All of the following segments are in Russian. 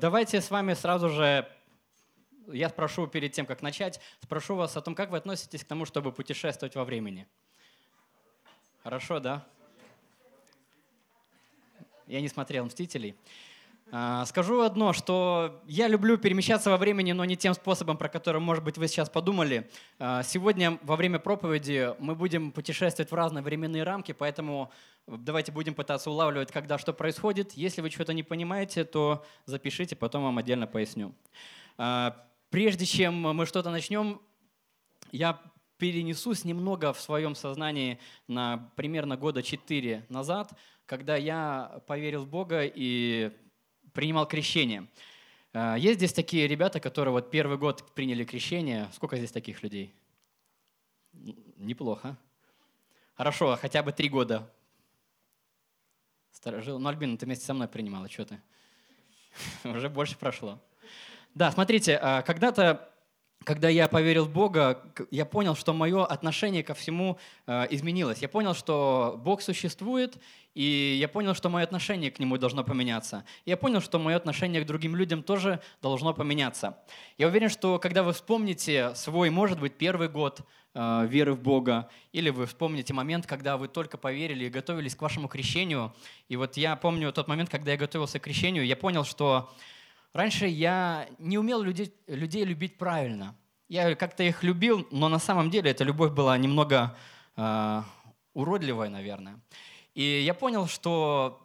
давайте с вами сразу же, я спрошу перед тем, как начать, спрошу вас о том, как вы относитесь к тому, чтобы путешествовать во времени. Хорошо, да? Я не смотрел «Мстителей». А, скажу одно, что я люблю перемещаться во времени, но не тем способом, про который, может быть, вы сейчас подумали. А, сегодня во время проповеди мы будем путешествовать в разные временные рамки, поэтому давайте будем пытаться улавливать, когда что происходит. Если вы что-то не понимаете, то запишите, потом вам отдельно поясню. А, прежде чем мы что-то начнем, я перенесусь немного в своем сознании на примерно года четыре назад, когда я поверил в Бога и принимал крещение. А, есть здесь такие ребята, которые вот первый год приняли крещение. Сколько здесь таких людей? Неплохо. Хорошо, хотя бы три года. Старожил. Ну, Альбина, ты вместе со мной принимала, что ты? Уже больше прошло. Да, смотрите, а, когда-то когда я поверил в Бога, я понял, что мое отношение ко всему э, изменилось. Я понял, что Бог существует, и я понял, что мое отношение к Нему должно поменяться. Я понял, что мое отношение к другим людям тоже должно поменяться. Я уверен, что когда вы вспомните свой, может быть, первый год э, веры в Бога, или вы вспомните момент, когда вы только поверили и готовились к вашему крещению, и вот я помню тот момент, когда я готовился к крещению, я понял, что Раньше я не умел людей, людей любить правильно. Я как-то их любил, но на самом деле эта любовь была немного э, уродливая, наверное. И я понял, что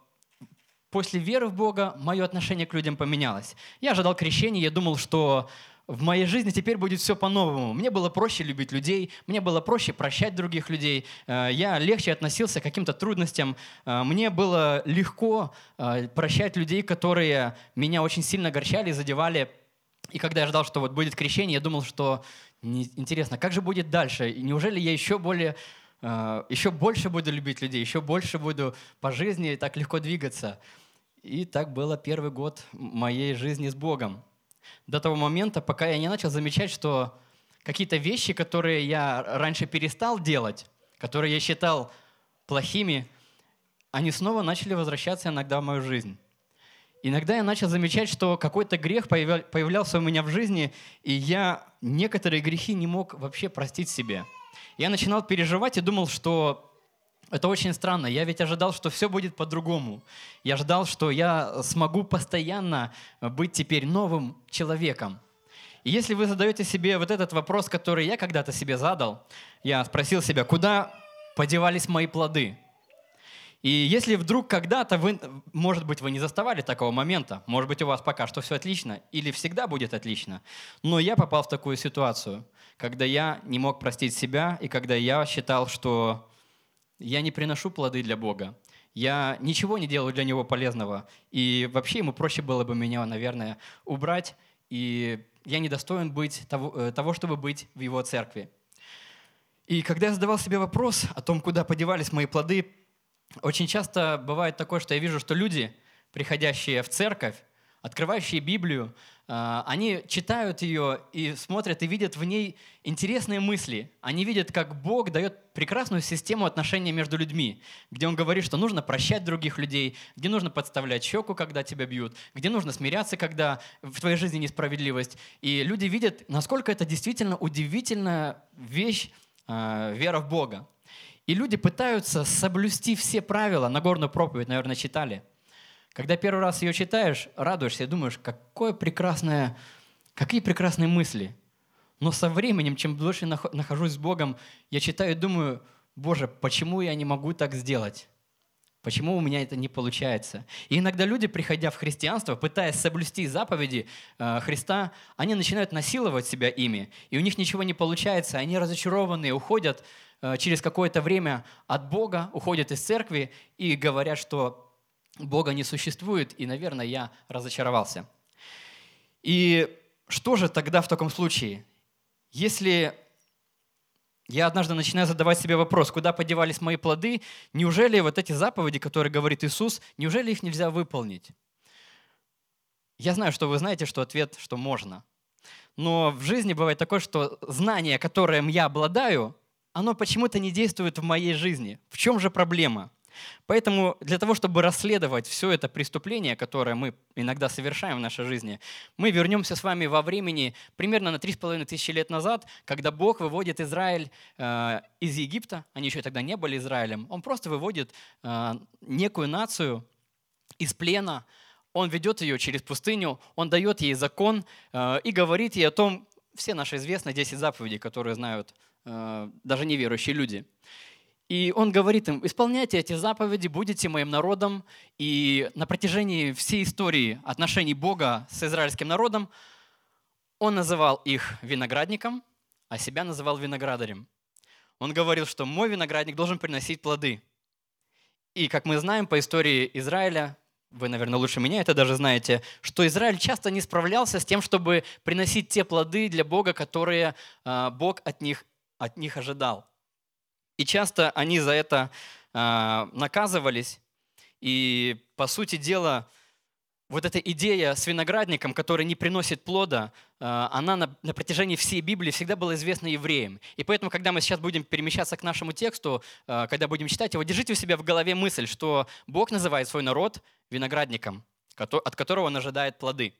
после веры в Бога мое отношение к людям поменялось. Я ожидал крещения, я думал, что в моей жизни теперь будет все по-новому. Мне было проще любить людей, мне было проще прощать других людей, э, я легче относился к каким-то трудностям, э, мне было легко э, прощать людей, которые меня очень сильно огорчали, задевали. И когда я ждал, что вот будет крещение, я думал, что интересно, как же будет дальше? Неужели я еще более еще больше буду любить людей, еще больше буду по жизни так легко двигаться. И так было первый год моей жизни с Богом до того момента, пока я не начал замечать, что какие-то вещи, которые я раньше перестал делать, которые я считал плохими, они снова начали возвращаться иногда в мою жизнь. Иногда я начал замечать, что какой-то грех появлялся у меня в жизни, и я некоторые грехи не мог вообще простить себе. Я начинал переживать и думал, что это очень странно. Я ведь ожидал, что все будет по-другому. Я ждал, что я смогу постоянно быть теперь новым человеком. И если вы задаете себе вот этот вопрос, который я когда-то себе задал, я спросил себя, куда подевались мои плоды? И если вдруг когда-то вы, может быть, вы не заставали такого момента, может быть, у вас пока что все отлично, или всегда будет отлично, но я попал в такую ситуацию, когда я не мог простить себя, и когда я считал, что я не приношу плоды для Бога, я ничего не делаю для Него полезного, и вообще Ему проще было бы меня, наверное, убрать, и я не достоин быть того, э, того, чтобы быть в Его церкви. И когда я задавал себе вопрос о том, куда подевались мои плоды, очень часто бывает такое, что я вижу, что люди, приходящие в церковь, открывающие Библию, а, они читают ее и смотрят и видят в ней интересные мысли. Они видят, как Бог дает прекрасную систему отношений между людьми, где Он говорит, что нужно прощать других людей, где нужно подставлять щеку, когда тебя бьют, где нужно смиряться, когда в твоей жизни несправедливость. И люди видят, насколько это действительно удивительная вещь, а, вера в Бога. И люди пытаются соблюсти все правила. Нагорную проповедь, наверное, читали – когда первый раз ее читаешь, радуешься и думаешь, какое прекрасное, какие прекрасные мысли. Но со временем, чем дольше нахожусь с Богом, я читаю и думаю, Боже, почему я не могу так сделать? Почему у меня это не получается? И иногда люди, приходя в христианство, пытаясь соблюсти заповеди э, Христа, они начинают насиловать себя ими, и у них ничего не получается, они разочарованные, уходят через какое-то время от Бога, уходят из церкви и говорят, что Бога не существует, и, наверное, я разочаровался. И что же тогда в таком случае? Если я однажды начинаю задавать себе вопрос, куда подевались мои плоды, неужели вот эти заповеди, которые говорит Иисус, неужели их нельзя выполнить? Я знаю, что вы знаете, что ответ, что можно. Но в жизни бывает такое, что знание, которым я обладаю, оно почему-то не действует в моей жизни. В чем же проблема? Поэтому для того, чтобы расследовать все это преступление, которое мы иногда совершаем в нашей жизни, мы вернемся с вами во времени примерно на 3,5 тысячи лет назад, когда Бог выводит Израиль э, из Египта, они еще тогда не были Израилем, Он просто выводит э, некую нацию из плена, Он ведет ее через пустыню, Он дает ей закон э, и говорит ей о том, все наши известные 10 заповедей, которые знают даже неверующие люди – и он говорит им, исполняйте эти заповеди, будете моим народом. И на протяжении всей истории отношений Бога с израильским народом он называл их виноградником, а себя называл виноградарем. Он говорил, что мой виноградник должен приносить плоды. И как мы знаем по истории Израиля, вы, наверное, лучше меня это даже знаете, что Израиль часто не справлялся с тем, чтобы приносить те плоды для Бога, которые а, Бог от них, от них ожидал. И часто они за это э, наказывались. И, по сути дела, вот эта идея с виноградником, который не приносит плода, э, она на, на протяжении всей Библии всегда была известна евреям. И поэтому, когда мы сейчас будем перемещаться к нашему тексту, э, когда будем читать его, держите у себя в голове мысль, что Бог называет свой народ виноградником, от которого он ожидает плоды.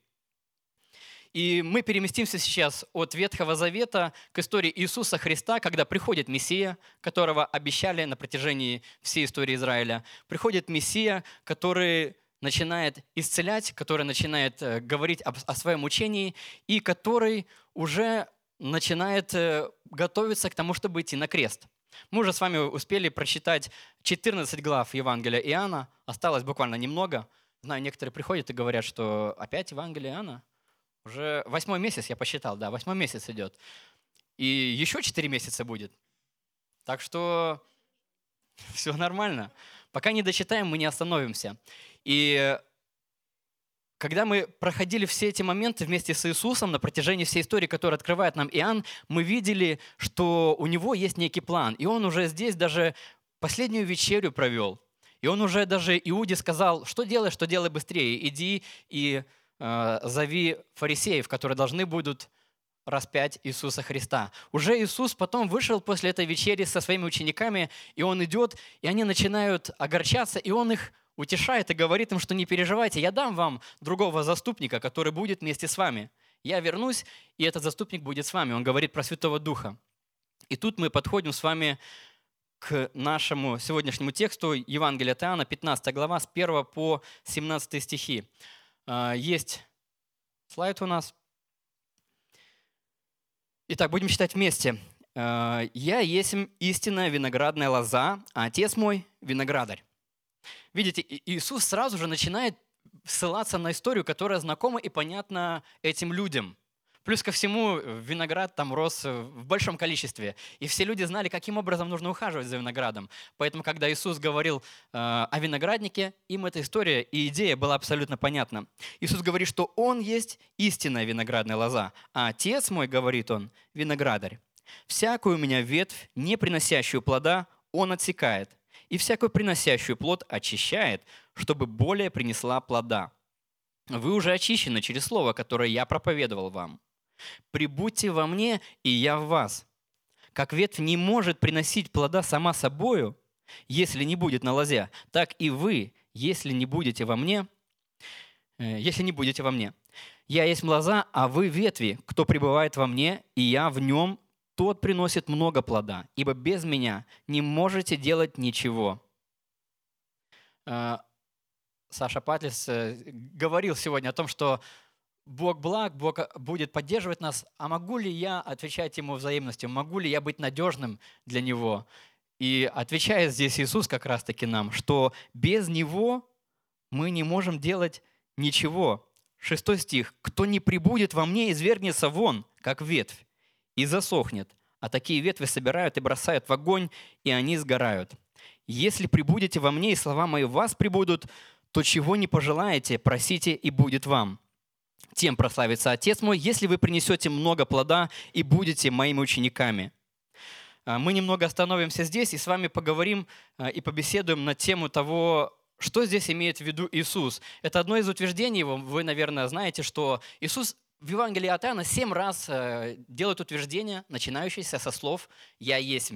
И мы переместимся сейчас от Ветхого Завета к истории Иисуса Христа, когда приходит Мессия, которого обещали на протяжении всей истории Израиля. Приходит Мессия, который начинает исцелять, который начинает э, говорить о, своем учении и который уже начинает э, готовиться к тому, чтобы идти на крест. Мы уже с вами успели прочитать 14 глав Евангелия Иоанна, осталось буквально немного. Знаю, некоторые приходят и говорят, что опять Евангелие Иоанна – уже восьмой месяц, я посчитал, да, восьмой месяц идет. И еще четыре месяца будет. Так что все нормально. Пока не дочитаем, мы не остановимся. И когда мы проходили все эти моменты вместе с Иисусом на протяжении всей истории, которую открывает нам Иоанн, мы видели, что у него есть некий план. И он уже здесь даже последнюю вечерю провел. И он уже даже Иуде сказал, что делай, что делай быстрее. Иди и зови фарисеев, которые должны будут распять Иисуса Христа. Уже Иисус потом вышел после этой вечери со своими учениками, и Он идет, и они начинают огорчаться, и Он их утешает и говорит им, что не переживайте, я дам вам другого заступника, который будет вместе с вами. Я вернусь, и этот заступник будет с вами. Он говорит про Святого Духа. И тут мы подходим с вами к нашему сегодняшнему тексту Евангелия от Иоанна, 15 глава, с 1 по 17 стихи. А, есть слайд у нас. Итак, будем читать вместе. А, «Я есть истинная виноградная лоза, а отец мой – виноградарь». Видите, Иисус сразу же начинает ссылаться на историю, которая знакома и понятна этим людям – Плюс ко всему, виноград там рос в большом количестве. И все люди знали, каким образом нужно ухаживать за виноградом. Поэтому, когда Иисус говорил э, о винограднике, им эта история и идея была абсолютно понятна. Иисус говорит, что Он есть истинная виноградная лоза, а Отец мой, говорит Он, виноградарь. Всякую у меня ветвь, не приносящую плода, Он отсекает, и всякую приносящую плод очищает, чтобы более принесла плода. Вы уже очищены через слово, которое я проповедовал вам. Прибудьте во мне, и я в вас. Как ветвь не может приносить плода сама собою, если не будет на лозе, так и вы, если не будете во мне, э, если не будете во мне. Я есть лоза, а вы ветви. Кто пребывает во мне, и я в нем, тот приносит много плода, ибо без меня не можете делать ничего. Э, Саша Патлис э, говорил сегодня о том, что Бог благ, Бог э, будет поддерживать нас, а могу ли я отвечать Ему взаимностью, могу ли я быть надежным для Него? И отвечает здесь Иисус как раз-таки нам, что без Него мы не можем делать ничего. Шестой стих. «Кто не прибудет во мне, извергнется вон, как ветвь, и засохнет, а такие ветви собирают и бросают в огонь, и они сгорают. Если прибудете во мне, и слова мои в вас прибудут, то чего не пожелаете, просите, и будет вам» тем прославится Отец мой, если вы принесете много плода и будете моими учениками. А, мы немного остановимся здесь и с вами поговорим а, и побеседуем на тему того, что здесь имеет в виду Иисус. Это одно из утверждений его. Вы, наверное, знаете, что Иисус в Евангелии от Иоанна семь раз э, делает утверждение, начинающееся со слов «Я есть».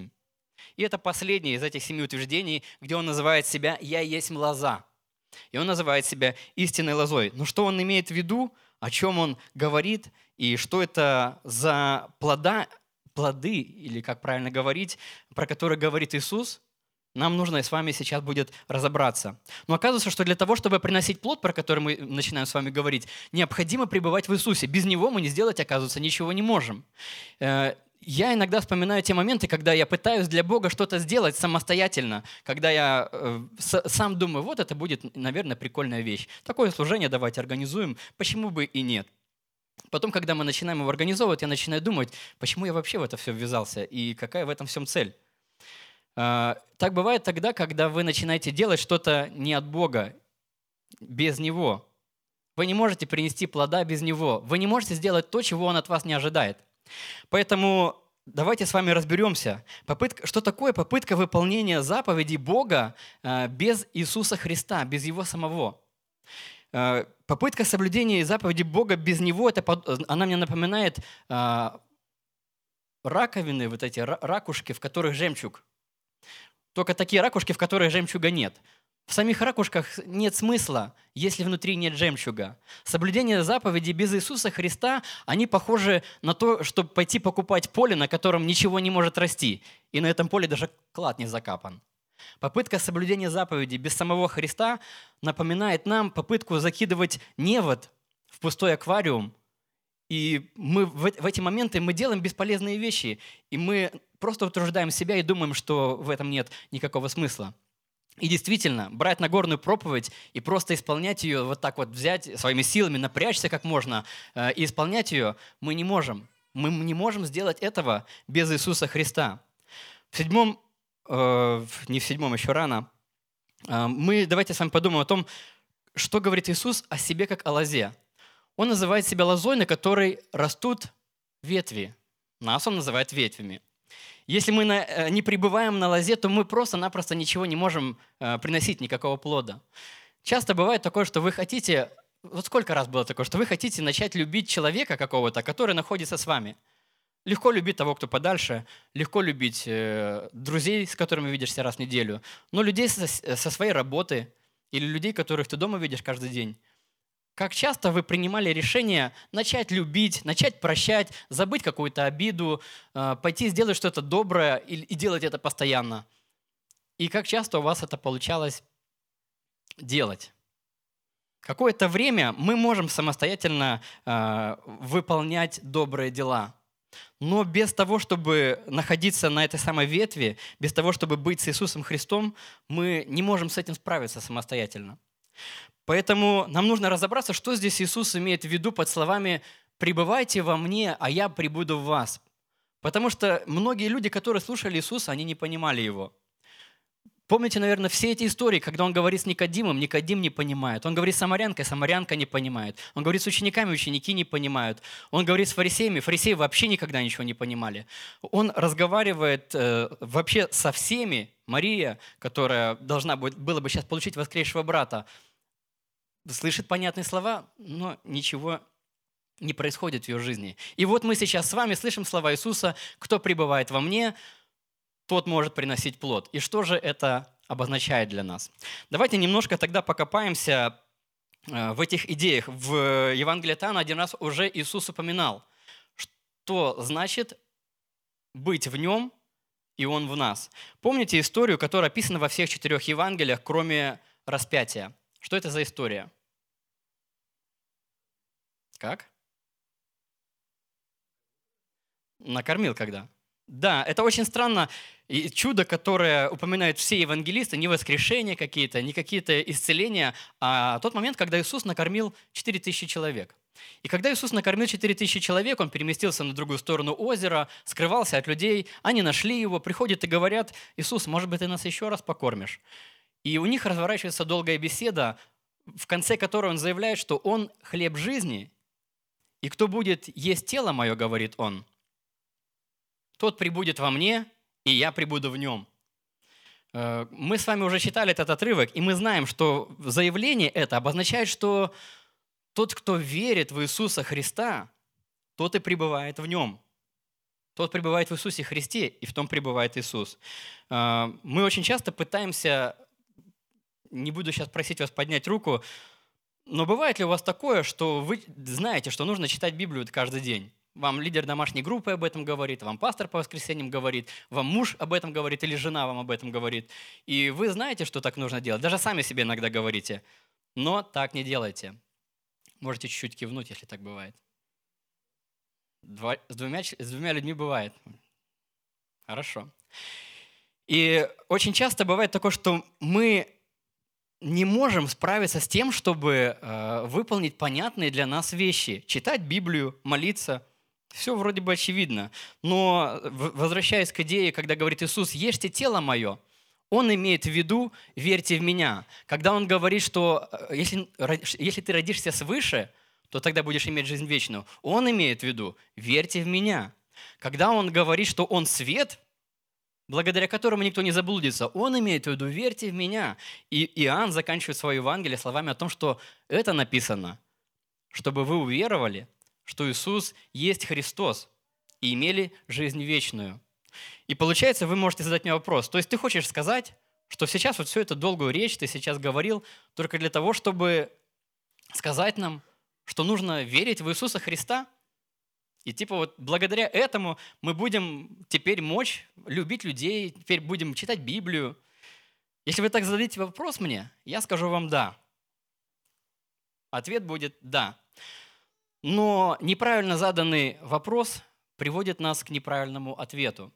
И это последнее из этих семи утверждений, где он называет себя «Я есть лоза». И он называет себя истинной лозой. Но что он имеет в виду, о чем он говорит, и что это за плода, плоды, или как правильно говорить, про которые говорит Иисус, нам нужно с вами сейчас будет разобраться. Но оказывается, что для того, чтобы приносить плод, про который мы начинаем с вами говорить, необходимо пребывать в Иисусе. Без Него мы не сделать, оказывается, ничего не можем. Я иногда вспоминаю те моменты, когда я пытаюсь для Бога что-то сделать самостоятельно, когда я э, сам думаю, вот это будет, наверное, прикольная вещь. Такое служение давайте организуем, почему бы и нет. Потом, когда мы начинаем его организовывать, я начинаю думать, почему я вообще в это все ввязался и какая в этом всем цель. Э, так бывает тогда, когда вы начинаете делать что-то не от Бога, без Него. Вы не можете принести плода без Него. Вы не можете сделать то, чего Он от вас не ожидает. Поэтому давайте с вами разберемся, попытка, что такое попытка выполнения заповедей Бога э, без Иисуса Христа, без Его самого. Э, попытка соблюдения заповедей Бога без Него, это, она мне напоминает э, раковины, вот эти ракушки, в которых жемчуг. Только такие ракушки, в которых жемчуга нет. В самих ракушках нет смысла, если внутри нет жемчуга. Соблюдение заповедей без Иисуса Христа, они похожи на то, чтобы пойти покупать поле, на котором ничего не может расти, и на этом поле даже клад не закапан. Попытка соблюдения заповедей без самого Христа напоминает нам попытку закидывать невод в пустой аквариум. И мы в эти моменты мы делаем бесполезные вещи, и мы просто утруждаем себя и думаем, что в этом нет никакого смысла. И действительно, брать Нагорную проповедь и просто исполнять ее, вот так вот взять своими силами, напрячься как можно э, и исполнять ее, мы не можем. Мы не можем сделать этого без Иисуса Христа. В седьмом, э, не в седьмом, еще рано, э, мы давайте с вами подумаем о том, что говорит Иисус о себе как о лозе. Он называет себя лозой, на которой растут ветви. Нас он называет ветвями. Если мы э, не пребываем на лозе, то мы просто-напросто ничего не можем э, приносить, никакого плода. Часто бывает такое, что вы хотите, вот сколько раз было такое, что вы хотите начать любить человека какого-то, который находится с вами. Легко любить того, кто подальше, легко любить э, друзей, с которыми видишься раз в неделю, но людей со своей работы или людей, которых ты дома видишь каждый день. Как часто вы принимали решение начать любить, начать прощать, забыть какую-то обиду, э, пойти сделать что-то доброе и делать это постоянно? И как часто у вас это получалось делать? Какое-то время мы можем самостоятельно э, выполнять добрые дела. Но без того, чтобы находиться на этой самой ветви, без того, чтобы быть с Иисусом Христом, мы не можем с этим справиться самостоятельно. Поэтому нам нужно разобраться, что здесь Иисус имеет в виду под словами «пребывайте во мне, а я прибуду в вас». Потому что многие люди, которые слушали Иисуса, они не понимали Его. Помните, наверное, все эти истории, когда он говорит с Никодимом, Никодим не понимает. Он говорит с самарянкой, самарянка не понимает. Он говорит с учениками, ученики не понимают. Он говорит с фарисеями, фарисеи вообще никогда ничего не понимали. Он разговаривает э, вообще со всеми. Мария, которая должна была бы сейчас получить воскресшего брата, слышит понятные слова, но ничего не происходит в ее жизни. И вот мы сейчас с вами слышим слова Иисуса, кто пребывает во мне, тот может приносить плод. И что же это обозначает для нас? Давайте немножко тогда покопаемся э, в этих идеях. В Евангелии от Иоанна один раз уже Иисус упоминал, что значит быть в нем, и он в нас. Помните историю, которая описана во всех четырех Евангелиях, кроме распятия? Что это за история? Как? Накормил когда? Да, это очень странно. И чудо, которое упоминают все евангелисты, не воскрешения какие-то, не какие-то исцеления, а тот момент, когда Иисус накормил 4000 человек. И когда Иисус накормил 4000 человек, он переместился на другую сторону озера, скрывался от людей, они нашли его, приходят и говорят, Иисус, может быть, ты нас еще раз покормишь? И у них разворачивается долгая беседа, в конце которой он заявляет, что он хлеб жизни, и кто будет есть тело мое, говорит он, тот прибудет во мне, и я прибуду в нем. Э, мы с вами уже читали этот отрывок, и мы знаем, что заявление это обозначает, что тот, кто верит в Иисуса Христа, тот и пребывает в нем. тот пребывает в Иисусе Христе, и в том пребывает Иисус. А, мы очень часто пытаемся, не буду сейчас просить вас поднять руку, но бывает ли у вас такое, что вы знаете, что нужно читать Библию каждый день? Вам лидер домашней группы об этом говорит, вам пастор по воскресеньям говорит, вам муж об этом говорит или жена вам об этом говорит. И вы знаете, что так нужно делать. Даже сами себе иногда говорите. Но так не делайте. Можете чуть-чуть кивнуть, если так бывает. Два, с, двумя, с двумя людьми бывает. Хорошо. И очень часто бывает такое, что мы не можем справиться с тем, чтобы э, выполнить понятные для нас вещи. Читать Библию, молиться – все вроде бы очевидно. Но возвращаясь к идее, когда говорит Иисус, ешьте тело мое, он имеет в виду, верьте в меня. Когда он говорит, что э, если, если ты родишься свыше, то тогда будешь иметь жизнь вечную. Он имеет в виду, верьте в меня. Когда он говорит, что он свет, благодаря которому никто не заблудится, он имеет в виду, верьте в меня. И Иоанн заканчивает свое Евангелие словами о том, что это написано, чтобы вы уверовали – что Иисус есть Христос и имели жизнь вечную. И получается, вы можете задать мне вопрос. То есть ты хочешь сказать, что сейчас вот всю эту долгую речь ты сейчас говорил только для того, чтобы сказать нам, что нужно верить в Иисуса Христа? И типа вот благодаря этому мы будем теперь мочь любить людей, теперь будем читать Библию. Если вы так зададите вопрос мне, я скажу вам «да». Ответ будет «да». Но неправильно заданный вопрос приводит нас к неправильному ответу.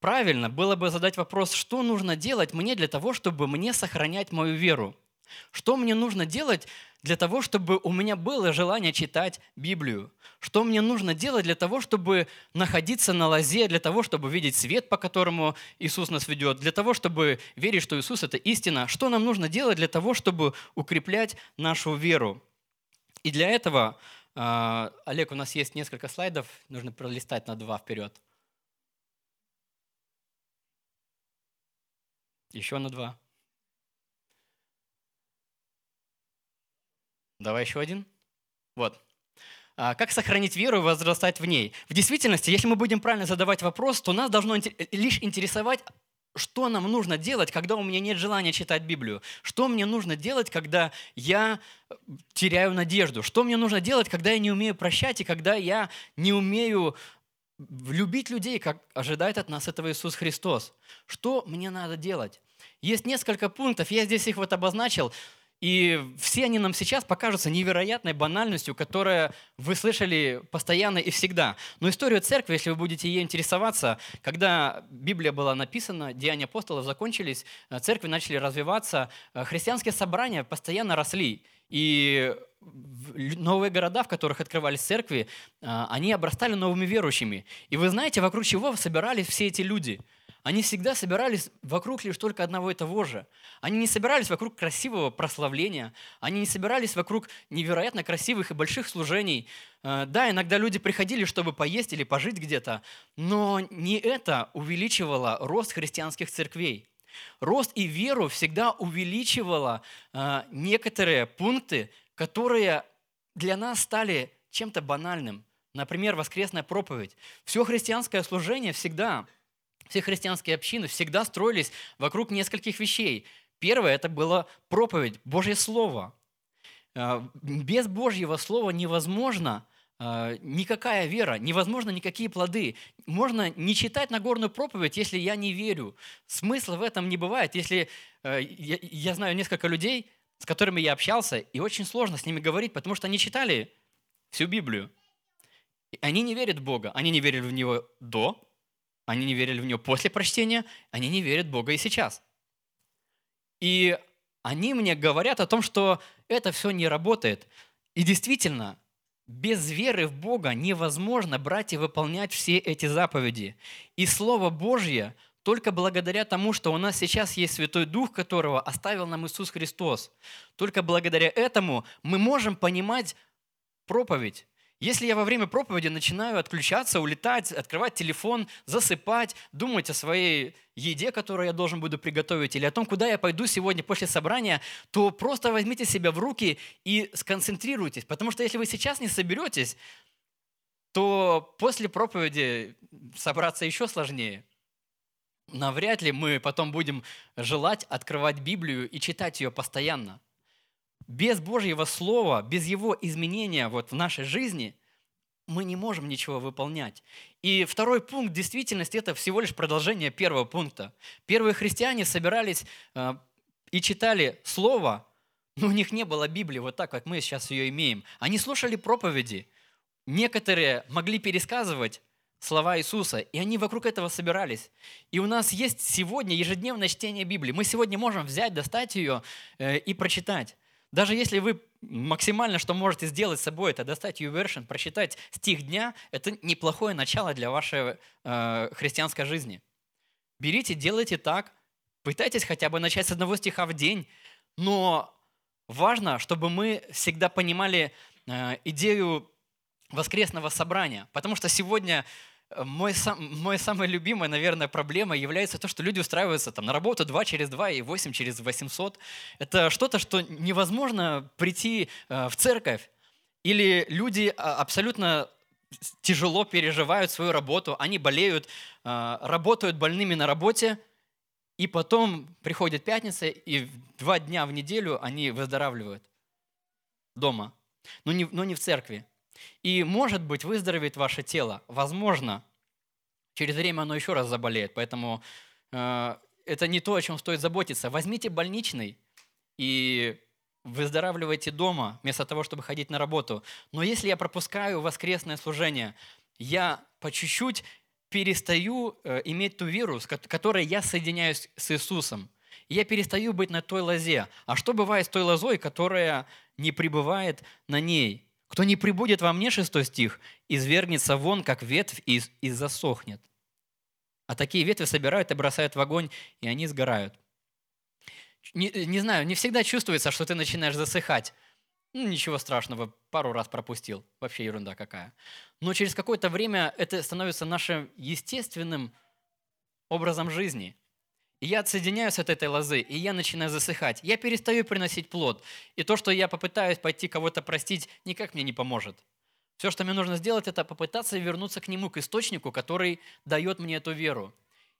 Правильно было бы задать вопрос, что нужно делать мне для того, чтобы мне сохранять мою веру? Что мне нужно делать для того, чтобы у меня было желание читать Библию? Что мне нужно делать для того, чтобы находиться на лозе, для того, чтобы видеть свет, по которому Иисус нас ведет, для того, чтобы верить, что Иисус – это истина? Что нам нужно делать для того, чтобы укреплять нашу веру? И для этого а, Олег, у нас есть несколько слайдов, нужно пролистать на два вперед. Еще на два. Давай еще один. Вот. А, как сохранить веру и возрастать в ней? В действительности, если мы будем правильно задавать вопрос, то нас должно лишь интересовать что нам нужно делать, когда у меня нет желания читать Библию? Что мне нужно делать, когда я э, теряю надежду? Что мне нужно делать, когда я не умею прощать и когда я не умею любить людей, как ожидает от нас этого Иисус Христос? Что мне надо делать? Есть несколько пунктов, я здесь их вот обозначил. И все они нам сейчас покажутся невероятной банальностью, которая вы слышали постоянно и всегда. Но историю церкви, если вы будете ей интересоваться, когда Библия была написана, Деяния апостолов закончились, э, церкви начали развиваться, э, христианские собрания постоянно росли. И новые города, в которых открывались церкви, э, они обрастали новыми верующими. И вы знаете, вокруг чего собирались все эти люди – они всегда собирались вокруг лишь только одного и того же. Они не собирались вокруг красивого прославления, они не собирались вокруг невероятно красивых и больших служений. Э, да, иногда люди приходили, чтобы поесть или пожить где-то, но не это увеличивало рост христианских церквей. Рост и веру всегда увеличивало э, некоторые пункты, которые для нас стали чем-то банальным. Например, воскресная проповедь. Все христианское служение всегда все христианские общины всегда строились вокруг нескольких вещей. Первое – это было проповедь, Божье Слово. А, без Божьего Слова невозможно а, никакая вера, невозможно никакие плоды. Можно не читать Нагорную проповедь, если я не верю. Смысла в этом не бывает. Если я, я знаю несколько людей, с которыми я общался, и очень сложно с ними говорить, потому что они читали всю Библию. Они не верят в Бога, они не верили в Него до они не верили в него после прочтения, они не верят в Бога и сейчас. И они мне говорят о том, что это все не работает. И действительно, без веры в Бога невозможно брать и выполнять все эти заповеди. И Слово Божье только благодаря тому, что у нас сейчас есть Святой Дух, которого оставил нам Иисус Христос, только благодаря этому мы можем понимать проповедь, если я во время проповеди начинаю отключаться, улетать, открывать телефон, засыпать, думать о своей еде, которую я должен буду приготовить, или о том, куда я пойду сегодня после собрания, то просто возьмите себя в руки и сконцентрируйтесь. Потому что если вы сейчас не соберетесь, то после проповеди собраться еще сложнее. Навряд ли мы потом будем желать открывать Библию и читать ее постоянно. Без Божьего Слова, без Его изменения вот в нашей жизни мы не можем ничего выполнять. И второй пункт действительности – это всего лишь продолжение первого пункта. Первые христиане собирались э, и читали Слово, но у них не было Библии вот так, как мы сейчас ее имеем. Они слушали проповеди. Некоторые могли пересказывать слова Иисуса, и они вокруг этого собирались. И у нас есть сегодня ежедневное чтение Библии. Мы сегодня можем взять, достать ее э, и прочитать. Даже если вы максимально, что можете сделать с собой, это достать YouVersion, прочитать стих дня, это неплохое начало для вашей э, христианской жизни. Берите, делайте так, пытайтесь хотя бы начать с одного стиха в день, но важно, чтобы мы всегда понимали э, идею воскресного собрания, потому что сегодня мой, сам, мой самая любимая, наверное, проблема является то, что люди устраиваются там, на работу 2 через 2 и 8 через 800. Это что-то, что невозможно прийти э, в церковь. Или люди а, абсолютно тяжело переживают свою работу, они болеют, э, работают больными на работе, и потом приходит пятница, и два дня в неделю они выздоравливают дома, но не, но не в церкви. И, может быть, выздоровеет ваше тело. Возможно, через время оно еще раз заболеет. Поэтому э, это не то, о чем стоит заботиться. Возьмите больничный и выздоравливайте дома, вместо того, чтобы ходить на работу. Но если я пропускаю воскресное служение, я по чуть-чуть перестаю э, иметь ту веру, с которой я соединяюсь с Иисусом. я перестаю быть на той лозе. А что бывает с той лозой, которая не пребывает на ней? Кто не прибудет во мне, шестой стих, извергнется вон, как ветвь, и, и засохнет. А такие ветви собирают и бросают в огонь, и они сгорают. Не, не знаю, не всегда чувствуется, что ты начинаешь засыхать. Ну, ничего страшного, пару раз пропустил. Вообще ерунда какая. Но через какое-то время это становится нашим естественным образом жизни. Я отсоединяюсь от этой лозы, и я начинаю засыхать. Я перестаю приносить плод. И то, что я попытаюсь пойти кого-то простить, никак мне не поможет. Все, что мне нужно сделать, это попытаться вернуться к нему, к источнику, который дает мне эту веру.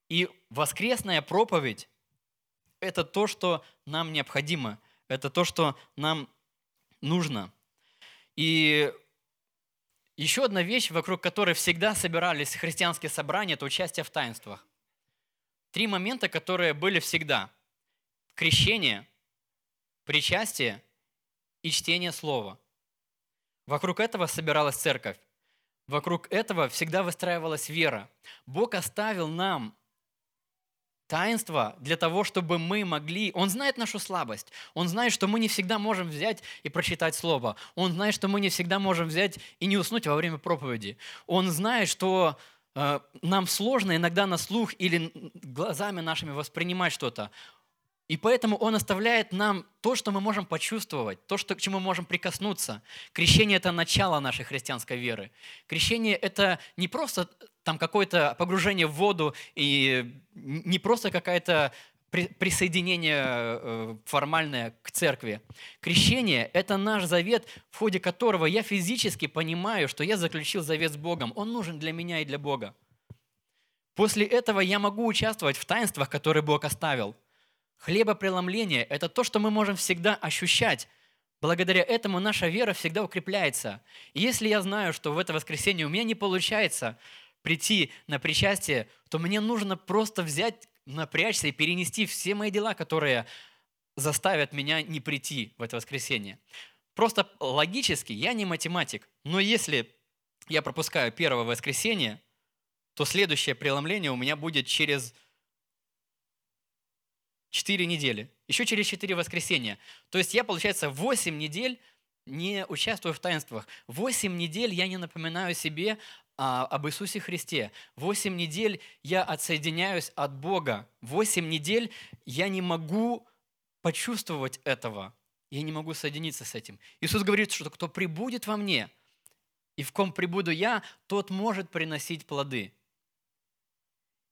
И воскресная проповедь – это то, что нам необходимо, это то, что нам нужно. И еще одна вещь, вокруг которой всегда собирались христианские собрания, это участие в таинствах. Три момента, которые были всегда. Крещение, причастие и чтение слова. Вокруг этого собиралась церковь. Вокруг этого всегда выстраивалась вера. Бог оставил нам таинство для того, чтобы мы могли... Он знает нашу слабость. Он знает, что мы не всегда можем взять и прочитать Слово. Он знает, что мы не всегда можем взять и не уснуть во время проповеди. Он знает, что нам сложно иногда на слух или глазами нашими воспринимать что-то. И поэтому Он оставляет нам то, что мы можем почувствовать, то, что, к чему мы можем прикоснуться. Крещение – это начало нашей христианской веры. Крещение – это не просто там какое-то погружение в воду и не просто какая-то присоединение э, формальное к церкви. Крещение – это наш завет, в ходе которого я физически понимаю, что я заключил завет с Богом. Он нужен для меня и для Бога. После этого я могу участвовать в таинствах, которые Бог оставил. Хлебопреломление – это то, что мы можем всегда ощущать. Благодаря этому наша вера всегда укрепляется. И если я знаю, что в это воскресенье у меня не получается прийти на причастие, то мне нужно просто взять напрячься и перенести все мои дела, которые заставят меня не прийти в это воскресенье. Просто логически я не математик, но если я пропускаю первое воскресенье, то следующее преломление у меня будет через 4 недели, еще через 4 воскресенья. То есть я, получается, 8 недель не участвую в таинствах. 8 недель я не напоминаю себе а, об Иисусе Христе. Восемь недель я отсоединяюсь от Бога. Восемь недель я не могу почувствовать этого. Я не могу соединиться с этим. Иисус говорит, что кто прибудет во мне, и в ком прибуду я, тот может приносить плоды.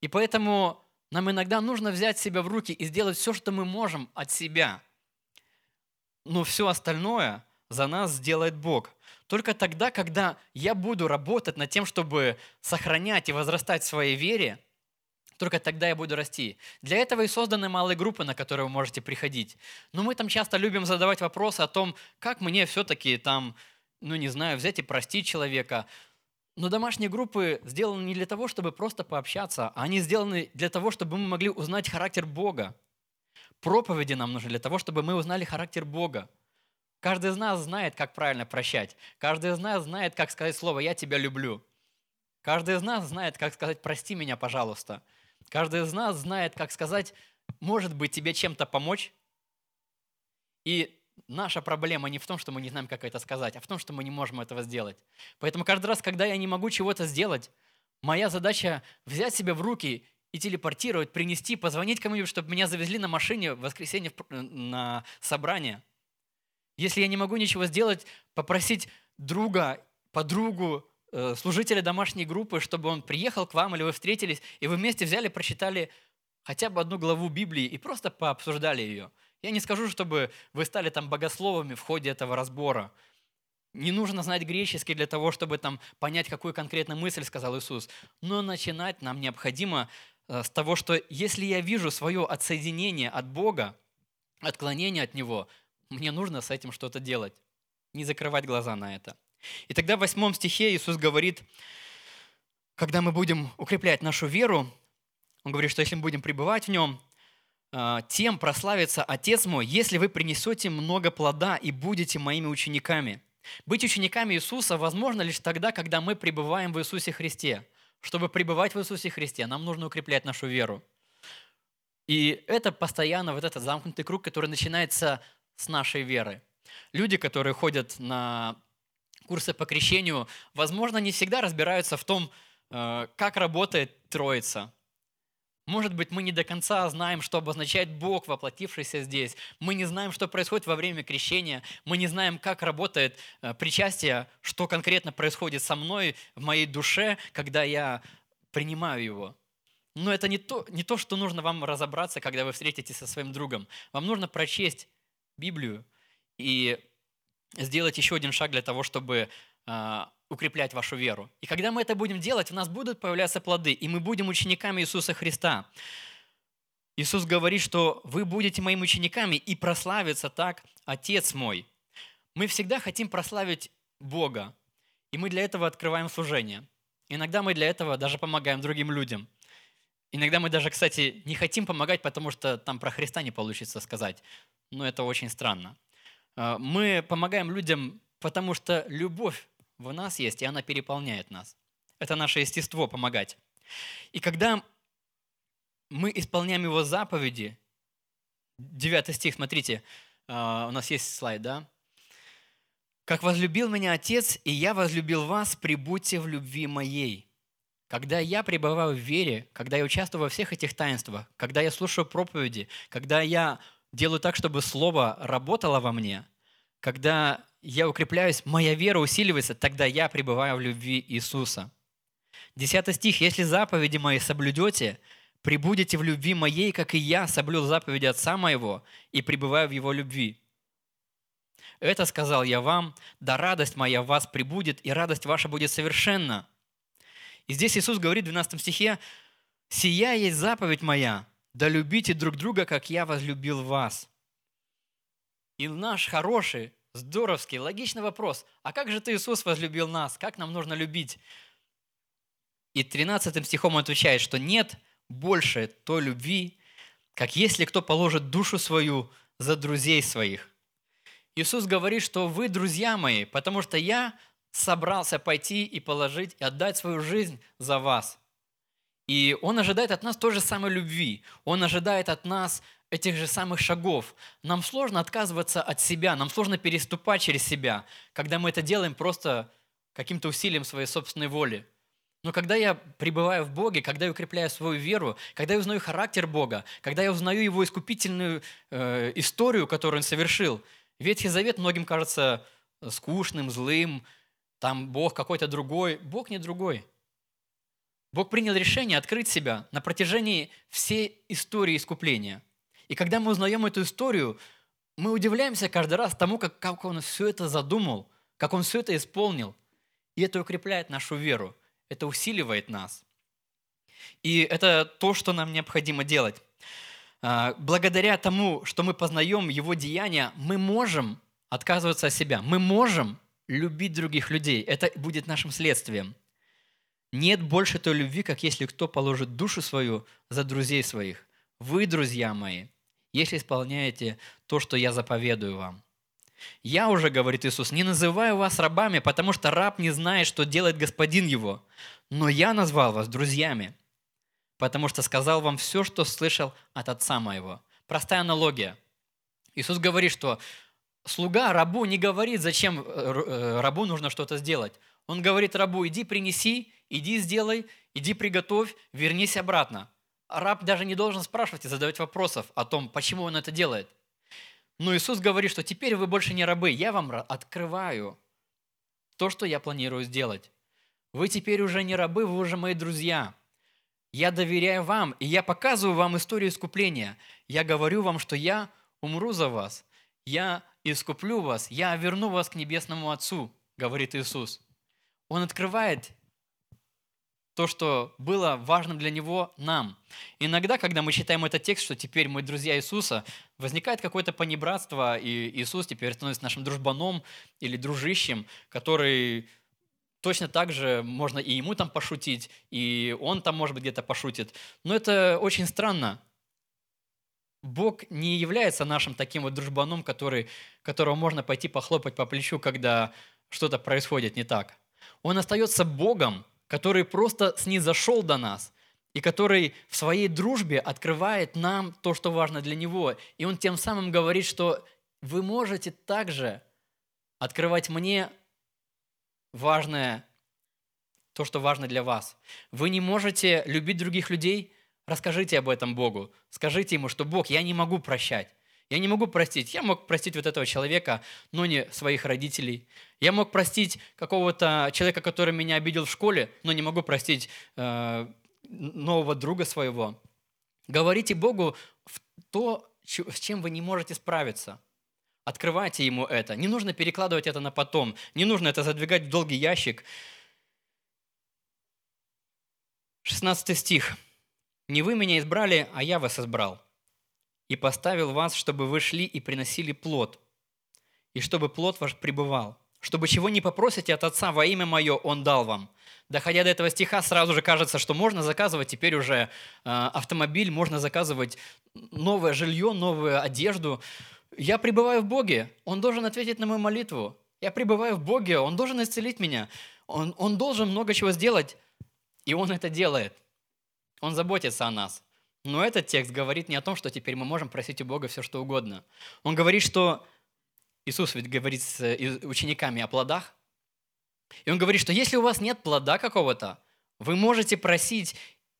И поэтому нам иногда нужно взять себя в руки и сделать все, что мы можем от себя. Но все остальное за нас сделает Бог. Только тогда, когда я буду работать над тем, чтобы сохранять и возрастать в своей вере, только тогда я буду расти. Для этого и созданы малые группы, на которые вы можете приходить. Но мы там часто любим задавать вопросы о том, как мне все-таки там, ну не знаю, взять и простить человека. Но домашние группы сделаны не для того, чтобы просто пообщаться, а они сделаны для того, чтобы мы могли узнать характер Бога. Проповеди нам нужны для того, чтобы мы узнали характер Бога. Каждый из нас знает, как правильно прощать. Каждый из нас знает, как сказать слово «я тебя люблю». Каждый из нас знает, как сказать «прости меня, пожалуйста». Каждый из нас знает, как сказать «может быть, тебе чем-то помочь». И наша проблема не в том, что мы не знаем, как это сказать, а в том, что мы не можем этого сделать. Поэтому каждый раз, когда я не могу чего-то сделать, моя задача взять себя в руки и телепортировать, принести, позвонить кому-нибудь, чтобы меня завезли на машине в воскресенье на собрание. Если я не могу ничего сделать, попросить друга, подругу, э, служителя домашней группы, чтобы он приехал к вам, или вы встретились, и вы вместе взяли, прочитали хотя бы одну главу Библии и просто пообсуждали ее. Я не скажу, чтобы вы стали там богословами в ходе этого разбора. Не нужно знать греческий для того, чтобы там понять, какую конкретную мысль сказал Иисус. Но начинать нам необходимо Э, с того, что если я вижу свое отсоединение от Бога, отклонение от Него, мне нужно с этим что-то делать. Не закрывать глаза на это. И тогда в восьмом стихе Иисус говорит, когда мы будем укреплять нашу веру, Он говорит, что если мы будем пребывать в Нем, э, тем прославится Отец мой, если вы принесете много плода и будете моими учениками. Быть учениками Иисуса возможно лишь тогда, когда мы пребываем в Иисусе Христе – чтобы пребывать в Иисусе Христе, нам нужно укреплять нашу веру. И это постоянно вот этот замкнутый круг, который начинается с нашей веры. Люди, которые ходят на курсы по крещению, возможно, не всегда разбираются в том, э, как работает Троица, может быть, мы не до конца знаем, что обозначает Бог, воплотившийся здесь. Мы не знаем, что происходит во время крещения. Мы не знаем, как работает э, причастие, что конкретно происходит со мной, в моей душе, когда я принимаю его. Но это не то, не то, что нужно вам разобраться, когда вы встретитесь со своим другом. Вам нужно прочесть Библию и сделать еще один шаг для того, чтобы а, укреплять вашу веру. И когда мы это будем делать, у нас будут появляться плоды, и мы будем учениками Иисуса Христа. Иисус говорит, что вы будете моими учениками, и прославится так Отец мой. Мы всегда хотим прославить Бога, и мы для этого открываем служение. Иногда мы для этого даже помогаем другим людям. Иногда мы даже, кстати, не хотим помогать, потому что там про Христа не получится сказать. Но это очень странно. А, мы помогаем людям, потому что любовь в нас есть, и она переполняет нас. Это наше естество помогать. И когда мы исполняем его заповеди, 9 стих, смотрите, а, у нас есть слайд, да? «Как возлюбил меня Отец, и я возлюбил вас, прибудьте в любви моей». Когда я пребываю в вере, когда я участвую во всех этих таинствах, когда я слушаю проповеди, когда я делаю так, чтобы Слово работало во мне, когда я укрепляюсь, моя вера усиливается, тогда я пребываю в любви Иисуса. Десятый стих. «Если заповеди мои соблюдете, прибудете в любви моей, как и я соблюл заповеди Отца моего и пребываю в его любви». Это сказал я вам, да радость моя в вас прибудет, и радость ваша будет совершенна. И здесь Иисус говорит в 12 стихе, «Сия есть заповедь моя, да любите друг друга, как я возлюбил вас». И наш хороший, Здоровский, логичный вопрос. А как же ты, Иисус, возлюбил нас? Как нам нужно любить? И 13 стихом он отвечает, что нет больше той любви, как если кто положит душу свою за друзей своих. Иисус говорит, что вы друзья мои, потому что я собрался пойти и положить, и отдать свою жизнь за вас. И Он ожидает от нас той же самой любви. Он ожидает от нас этих же самых шагов. Нам сложно отказываться от себя, нам сложно переступать через себя, когда мы это делаем просто каким-то усилием своей собственной воли. Но когда я пребываю в Боге, когда я укрепляю свою веру, когда я узнаю характер Бога, когда я узнаю Его искупительную э, историю, которую Он совершил, Ветхий Завет многим кажется скучным, злым, там Бог какой-то другой. Бог не другой. Бог принял решение открыть себя на протяжении всей истории искупления – и когда мы узнаем эту историю, мы удивляемся каждый раз тому, как, как он все это задумал, как Он все это исполнил. И это укрепляет нашу веру, это усиливает нас. И это то, что нам необходимо делать. А, благодаря тому, что мы познаем Его деяния, мы можем отказываться от себя. Мы можем любить других людей. Это будет нашим следствием. Нет больше той любви, как если кто положит душу свою за друзей своих. Вы, друзья мои, если исполняете то, что я заповедую вам. Я уже, говорит Иисус, не называю вас рабами, потому что раб не знает, что делает господин его. Но я назвал вас друзьями, потому что сказал вам все, что слышал от отца моего. Простая аналогия. Иисус говорит, что слуга рабу не говорит, зачем э, э, рабу нужно что-то сделать. Он говорит рабу, иди принеси, иди сделай, иди приготовь, вернись обратно. раб даже не должен спрашивать и задавать вопросов о том, почему он это делает. Но Иисус говорит, что теперь вы больше не рабы, я вам открываю то, что я планирую сделать. Вы теперь уже не рабы, вы уже мои друзья. Я доверяю вам, и я показываю вам историю искупления. Я говорю вам, что я умру за вас. Я искуплю вас, я верну вас к небесному Отцу, говорит Иисус. Он открывает то, что было важным для него нам. Иногда, когда мы читаем этот текст, что теперь мы друзья Иисуса, возникает какое-то понебратство, и Иисус теперь становится нашим дружбаном или дружищем, который точно так же можно и ему там пошутить, и он там, может быть, где-то пошутит. Но это очень странно. Бог не является нашим таким вот дружбаном, который, которого можно пойти похлопать по плечу, когда что-то происходит не так. Он остается Богом, который просто снизошел до нас и который в своей дружбе открывает нам то, что важно для Него. И Он тем самым говорит, что вы можете также открывать мне важное, то, что важно для вас. Вы не можете любить других людей, расскажите об этом Богу. Скажите Ему, что Бог, я не могу прощать. Я не могу простить. Я мог простить вот этого человека, но не своих родителей. Я мог простить какого-то человека, который меня обидел в школе, но не могу простить э, нового друга своего. Говорите Богу то, с чем вы не можете справиться. Открывайте Ему это. Не нужно перекладывать это на потом. Не нужно это задвигать в долгий ящик. 16 стих. «Не вы меня избрали, а я вас избрал и поставил вас, чтобы вы шли и приносили плод, и чтобы плод ваш пребывал, чтобы чего не попросите от Отца во имя Мое, Он дал вам». Доходя до этого стиха, сразу же кажется, что можно заказывать теперь уже э, автомобиль, можно заказывать новое жилье, новую одежду. Я пребываю в Боге, Он должен ответить на мою молитву. Я пребываю в Боге, Он должен исцелить меня. Он, он должен много чего сделать, и Он это делает. Он заботится о нас. Но этот текст говорит не о том, что теперь мы можем просить у Бога все, что угодно. Он говорит, что Иисус ведь говорит с э, учениками о плодах. И он говорит, что если у вас нет плода какого-то, вы можете просить,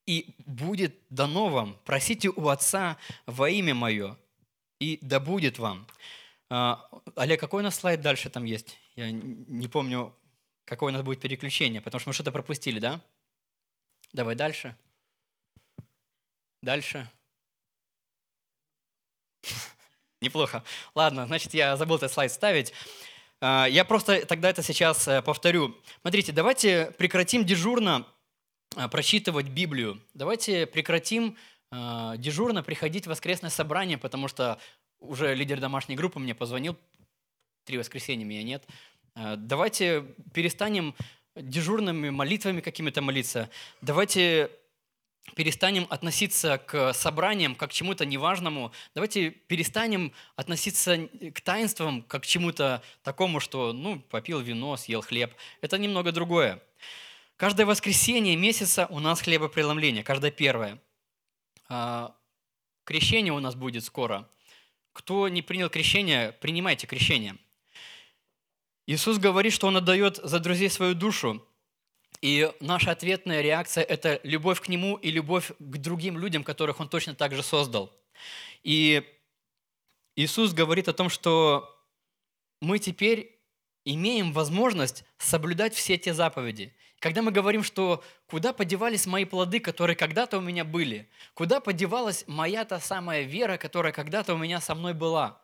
и будет дано вам. Просите у Отца во имя Мое, и да будет вам. А, Олег, какой у нас слайд дальше там есть? Я не помню, какое у нас будет переключение, потому что мы что-то пропустили, да? Давай дальше. Дальше. Неплохо. Ладно, значит, я забыл этот слайд ставить. А, я просто тогда это сейчас э, повторю. Смотрите, давайте прекратим дежурно а, прочитывать Библию. Давайте прекратим а, дежурно приходить в воскресное собрание, потому что уже лидер домашней группы мне позвонил, три воскресенья меня нет. Давайте перестанем дежурными молитвами какими-то молиться. Давайте перестанем относиться к собраниям как к чему-то неважному. Давайте перестанем относиться к таинствам как к чему-то такому, что, ну, попил вино, съел хлеб. Это немного другое. Каждое воскресенье месяца у нас хлебопреломление, каждое первое. А, крещение у нас будет скоро. Кто не принял крещение, принимайте крещение. Иисус говорит, что Он отдает за друзей свою душу. И наша ответная реакция – это любовь к Нему и любовь к другим людям, которых Он точно так же создал. И Иисус говорит о том, что мы теперь имеем возможность соблюдать все те заповеди. Когда мы говорим, что куда подевались мои плоды, которые когда-то у меня были, куда подевалась моя та самая вера, которая когда-то у меня со мной была.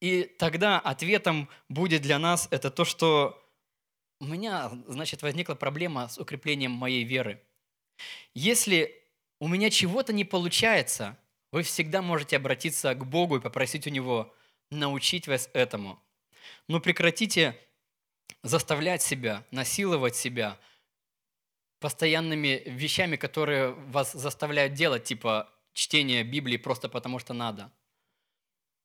И тогда ответом будет для нас это то, что у меня, значит, возникла проблема с укреплением моей веры. Если у меня чего-то не получается, вы всегда можете обратиться к Богу и попросить у Него научить вас этому. Но прекратите заставлять себя, насиловать себя постоянными вещами, которые вас заставляют делать, типа чтение Библии просто потому, что надо –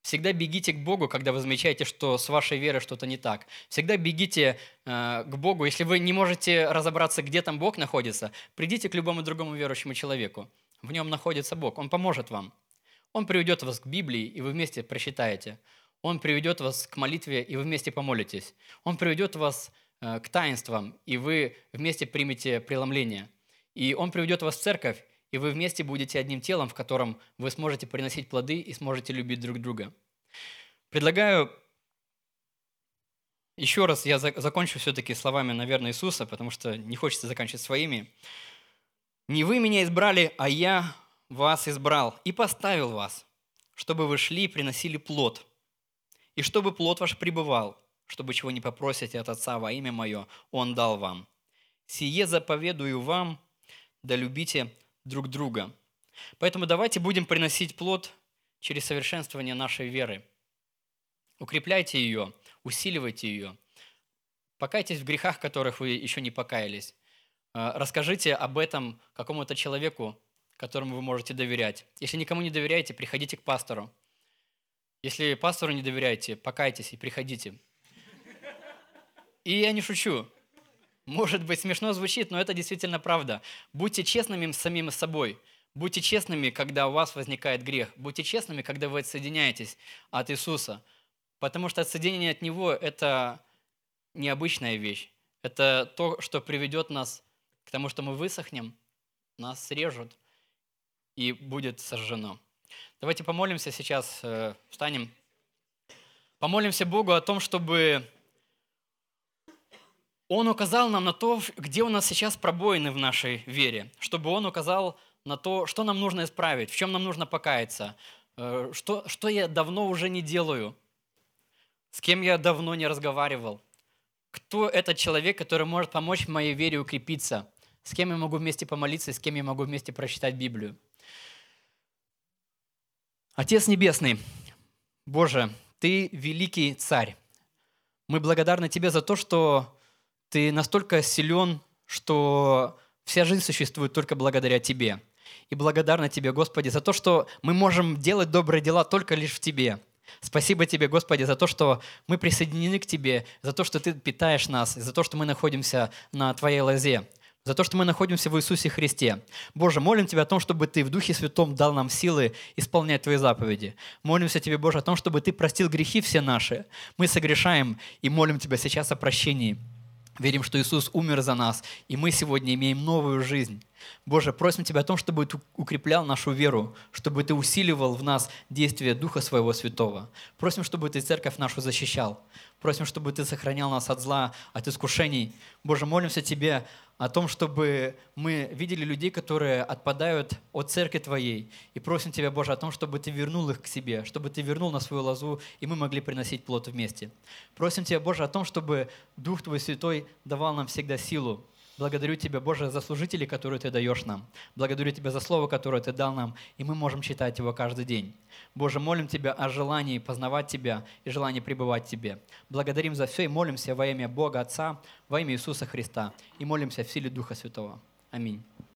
Всегда бегите к Богу, когда вы замечаете, что с вашей верой что-то не так. Всегда бегите э, к Богу. Если вы не можете разобраться, где там Бог находится, придите к любому другому верующему человеку. В нем находится Бог. Он поможет вам. Он приведет вас к Библии, и вы вместе прочитаете. Он приведет вас к молитве, и вы вместе помолитесь. Он приведет вас э, к таинствам, и вы вместе примете преломление. И Он приведет вас в церковь, и вы вместе будете одним телом, в котором вы сможете приносить плоды и сможете любить друг друга. Предлагаю еще раз, я закончу все-таки словами, наверное, Иисуса, потому что не хочется заканчивать своими. «Не вы меня избрали, а я вас избрал и поставил вас, чтобы вы шли и приносили плод, и чтобы плод ваш пребывал, чтобы чего не попросите от Отца во имя Мое, Он дал вам. Сие заповедую вам, да любите друг друга. Поэтому давайте будем приносить плод через совершенствование нашей веры. Укрепляйте ее, усиливайте ее. Покайтесь в грехах, которых вы еще не покаялись. Э, расскажите об этом какому-то человеку, которому вы можете доверять. Если никому не доверяете, приходите к пастору. Если пастору не доверяете, покайтесь и приходите. И я не шучу. Может быть, смешно звучит, но это действительно правда. Будьте честными с самим собой. Будьте честными, когда у вас возникает грех. Будьте честными, когда вы отсоединяетесь от Иисуса. Потому что отсоединение от Него – это необычная вещь. Это то, что приведет нас к тому, что мы высохнем, нас срежут и будет сожжено. Давайте помолимся сейчас, э, встанем. Помолимся Богу о том, чтобы он указал нам на то, где у нас сейчас пробоины в нашей вере, чтобы Он указал на то, что нам нужно исправить, в чем нам нужно покаяться, э, что, что я давно уже не делаю, с кем я давно не разговаривал, кто этот человек, который может помочь моей вере укрепиться, с кем я могу вместе помолиться, с кем я могу вместе прочитать Библию. Отец Небесный, Боже, Ты великий царь. Мы благодарны Тебе за то, что ты настолько силен, что вся жизнь существует только благодаря Тебе. И благодарна Тебе, Господи, за то, что мы можем делать добрые дела только лишь в Тебе. Спасибо Тебе, Господи, за то, что мы присоединены к Тебе, за то, что Ты питаешь нас, за то, что мы находимся на Твоей лозе за то, что мы находимся в Иисусе Христе. Боже, молим Тебя о том, чтобы Ты в Духе Святом дал нам силы исполнять Твои заповеди. Молимся Тебе, Боже, о том, чтобы Ты простил грехи все наши. Мы согрешаем и молим Тебя сейчас о прощении. Верим, что Иисус умер за нас, и мы сегодня имеем новую жизнь. Боже, просим Тебя о том, чтобы Ты укреплял нашу веру, чтобы Ты усиливал в нас действие Духа Своего Святого. Просим, чтобы Ты церковь нашу защищал. Просим, чтобы Ты сохранял нас от зла, от искушений. Боже, молимся Тебе о том, чтобы мы видели людей, которые отпадают от церкви Твоей. И просим Тебя, Боже, о том, чтобы Ты вернул их к себе, чтобы Ты вернул на свою лозу, и мы могли приносить плод вместе. Просим Тебя, Боже, о том, чтобы Дух Твой Святой давал нам всегда силу, Благодарю Тебя, Боже, за служителей, которые Ты даешь нам. Благодарю Тебя за Слово, которое Ты дал нам, и мы можем читать его каждый день. Боже, молим Тебя о желании познавать Тебя и желании пребывать в Тебе. Благодарим за все и молимся во имя Бога Отца, во имя Иисуса Христа, и молимся в силе Духа Святого. Аминь.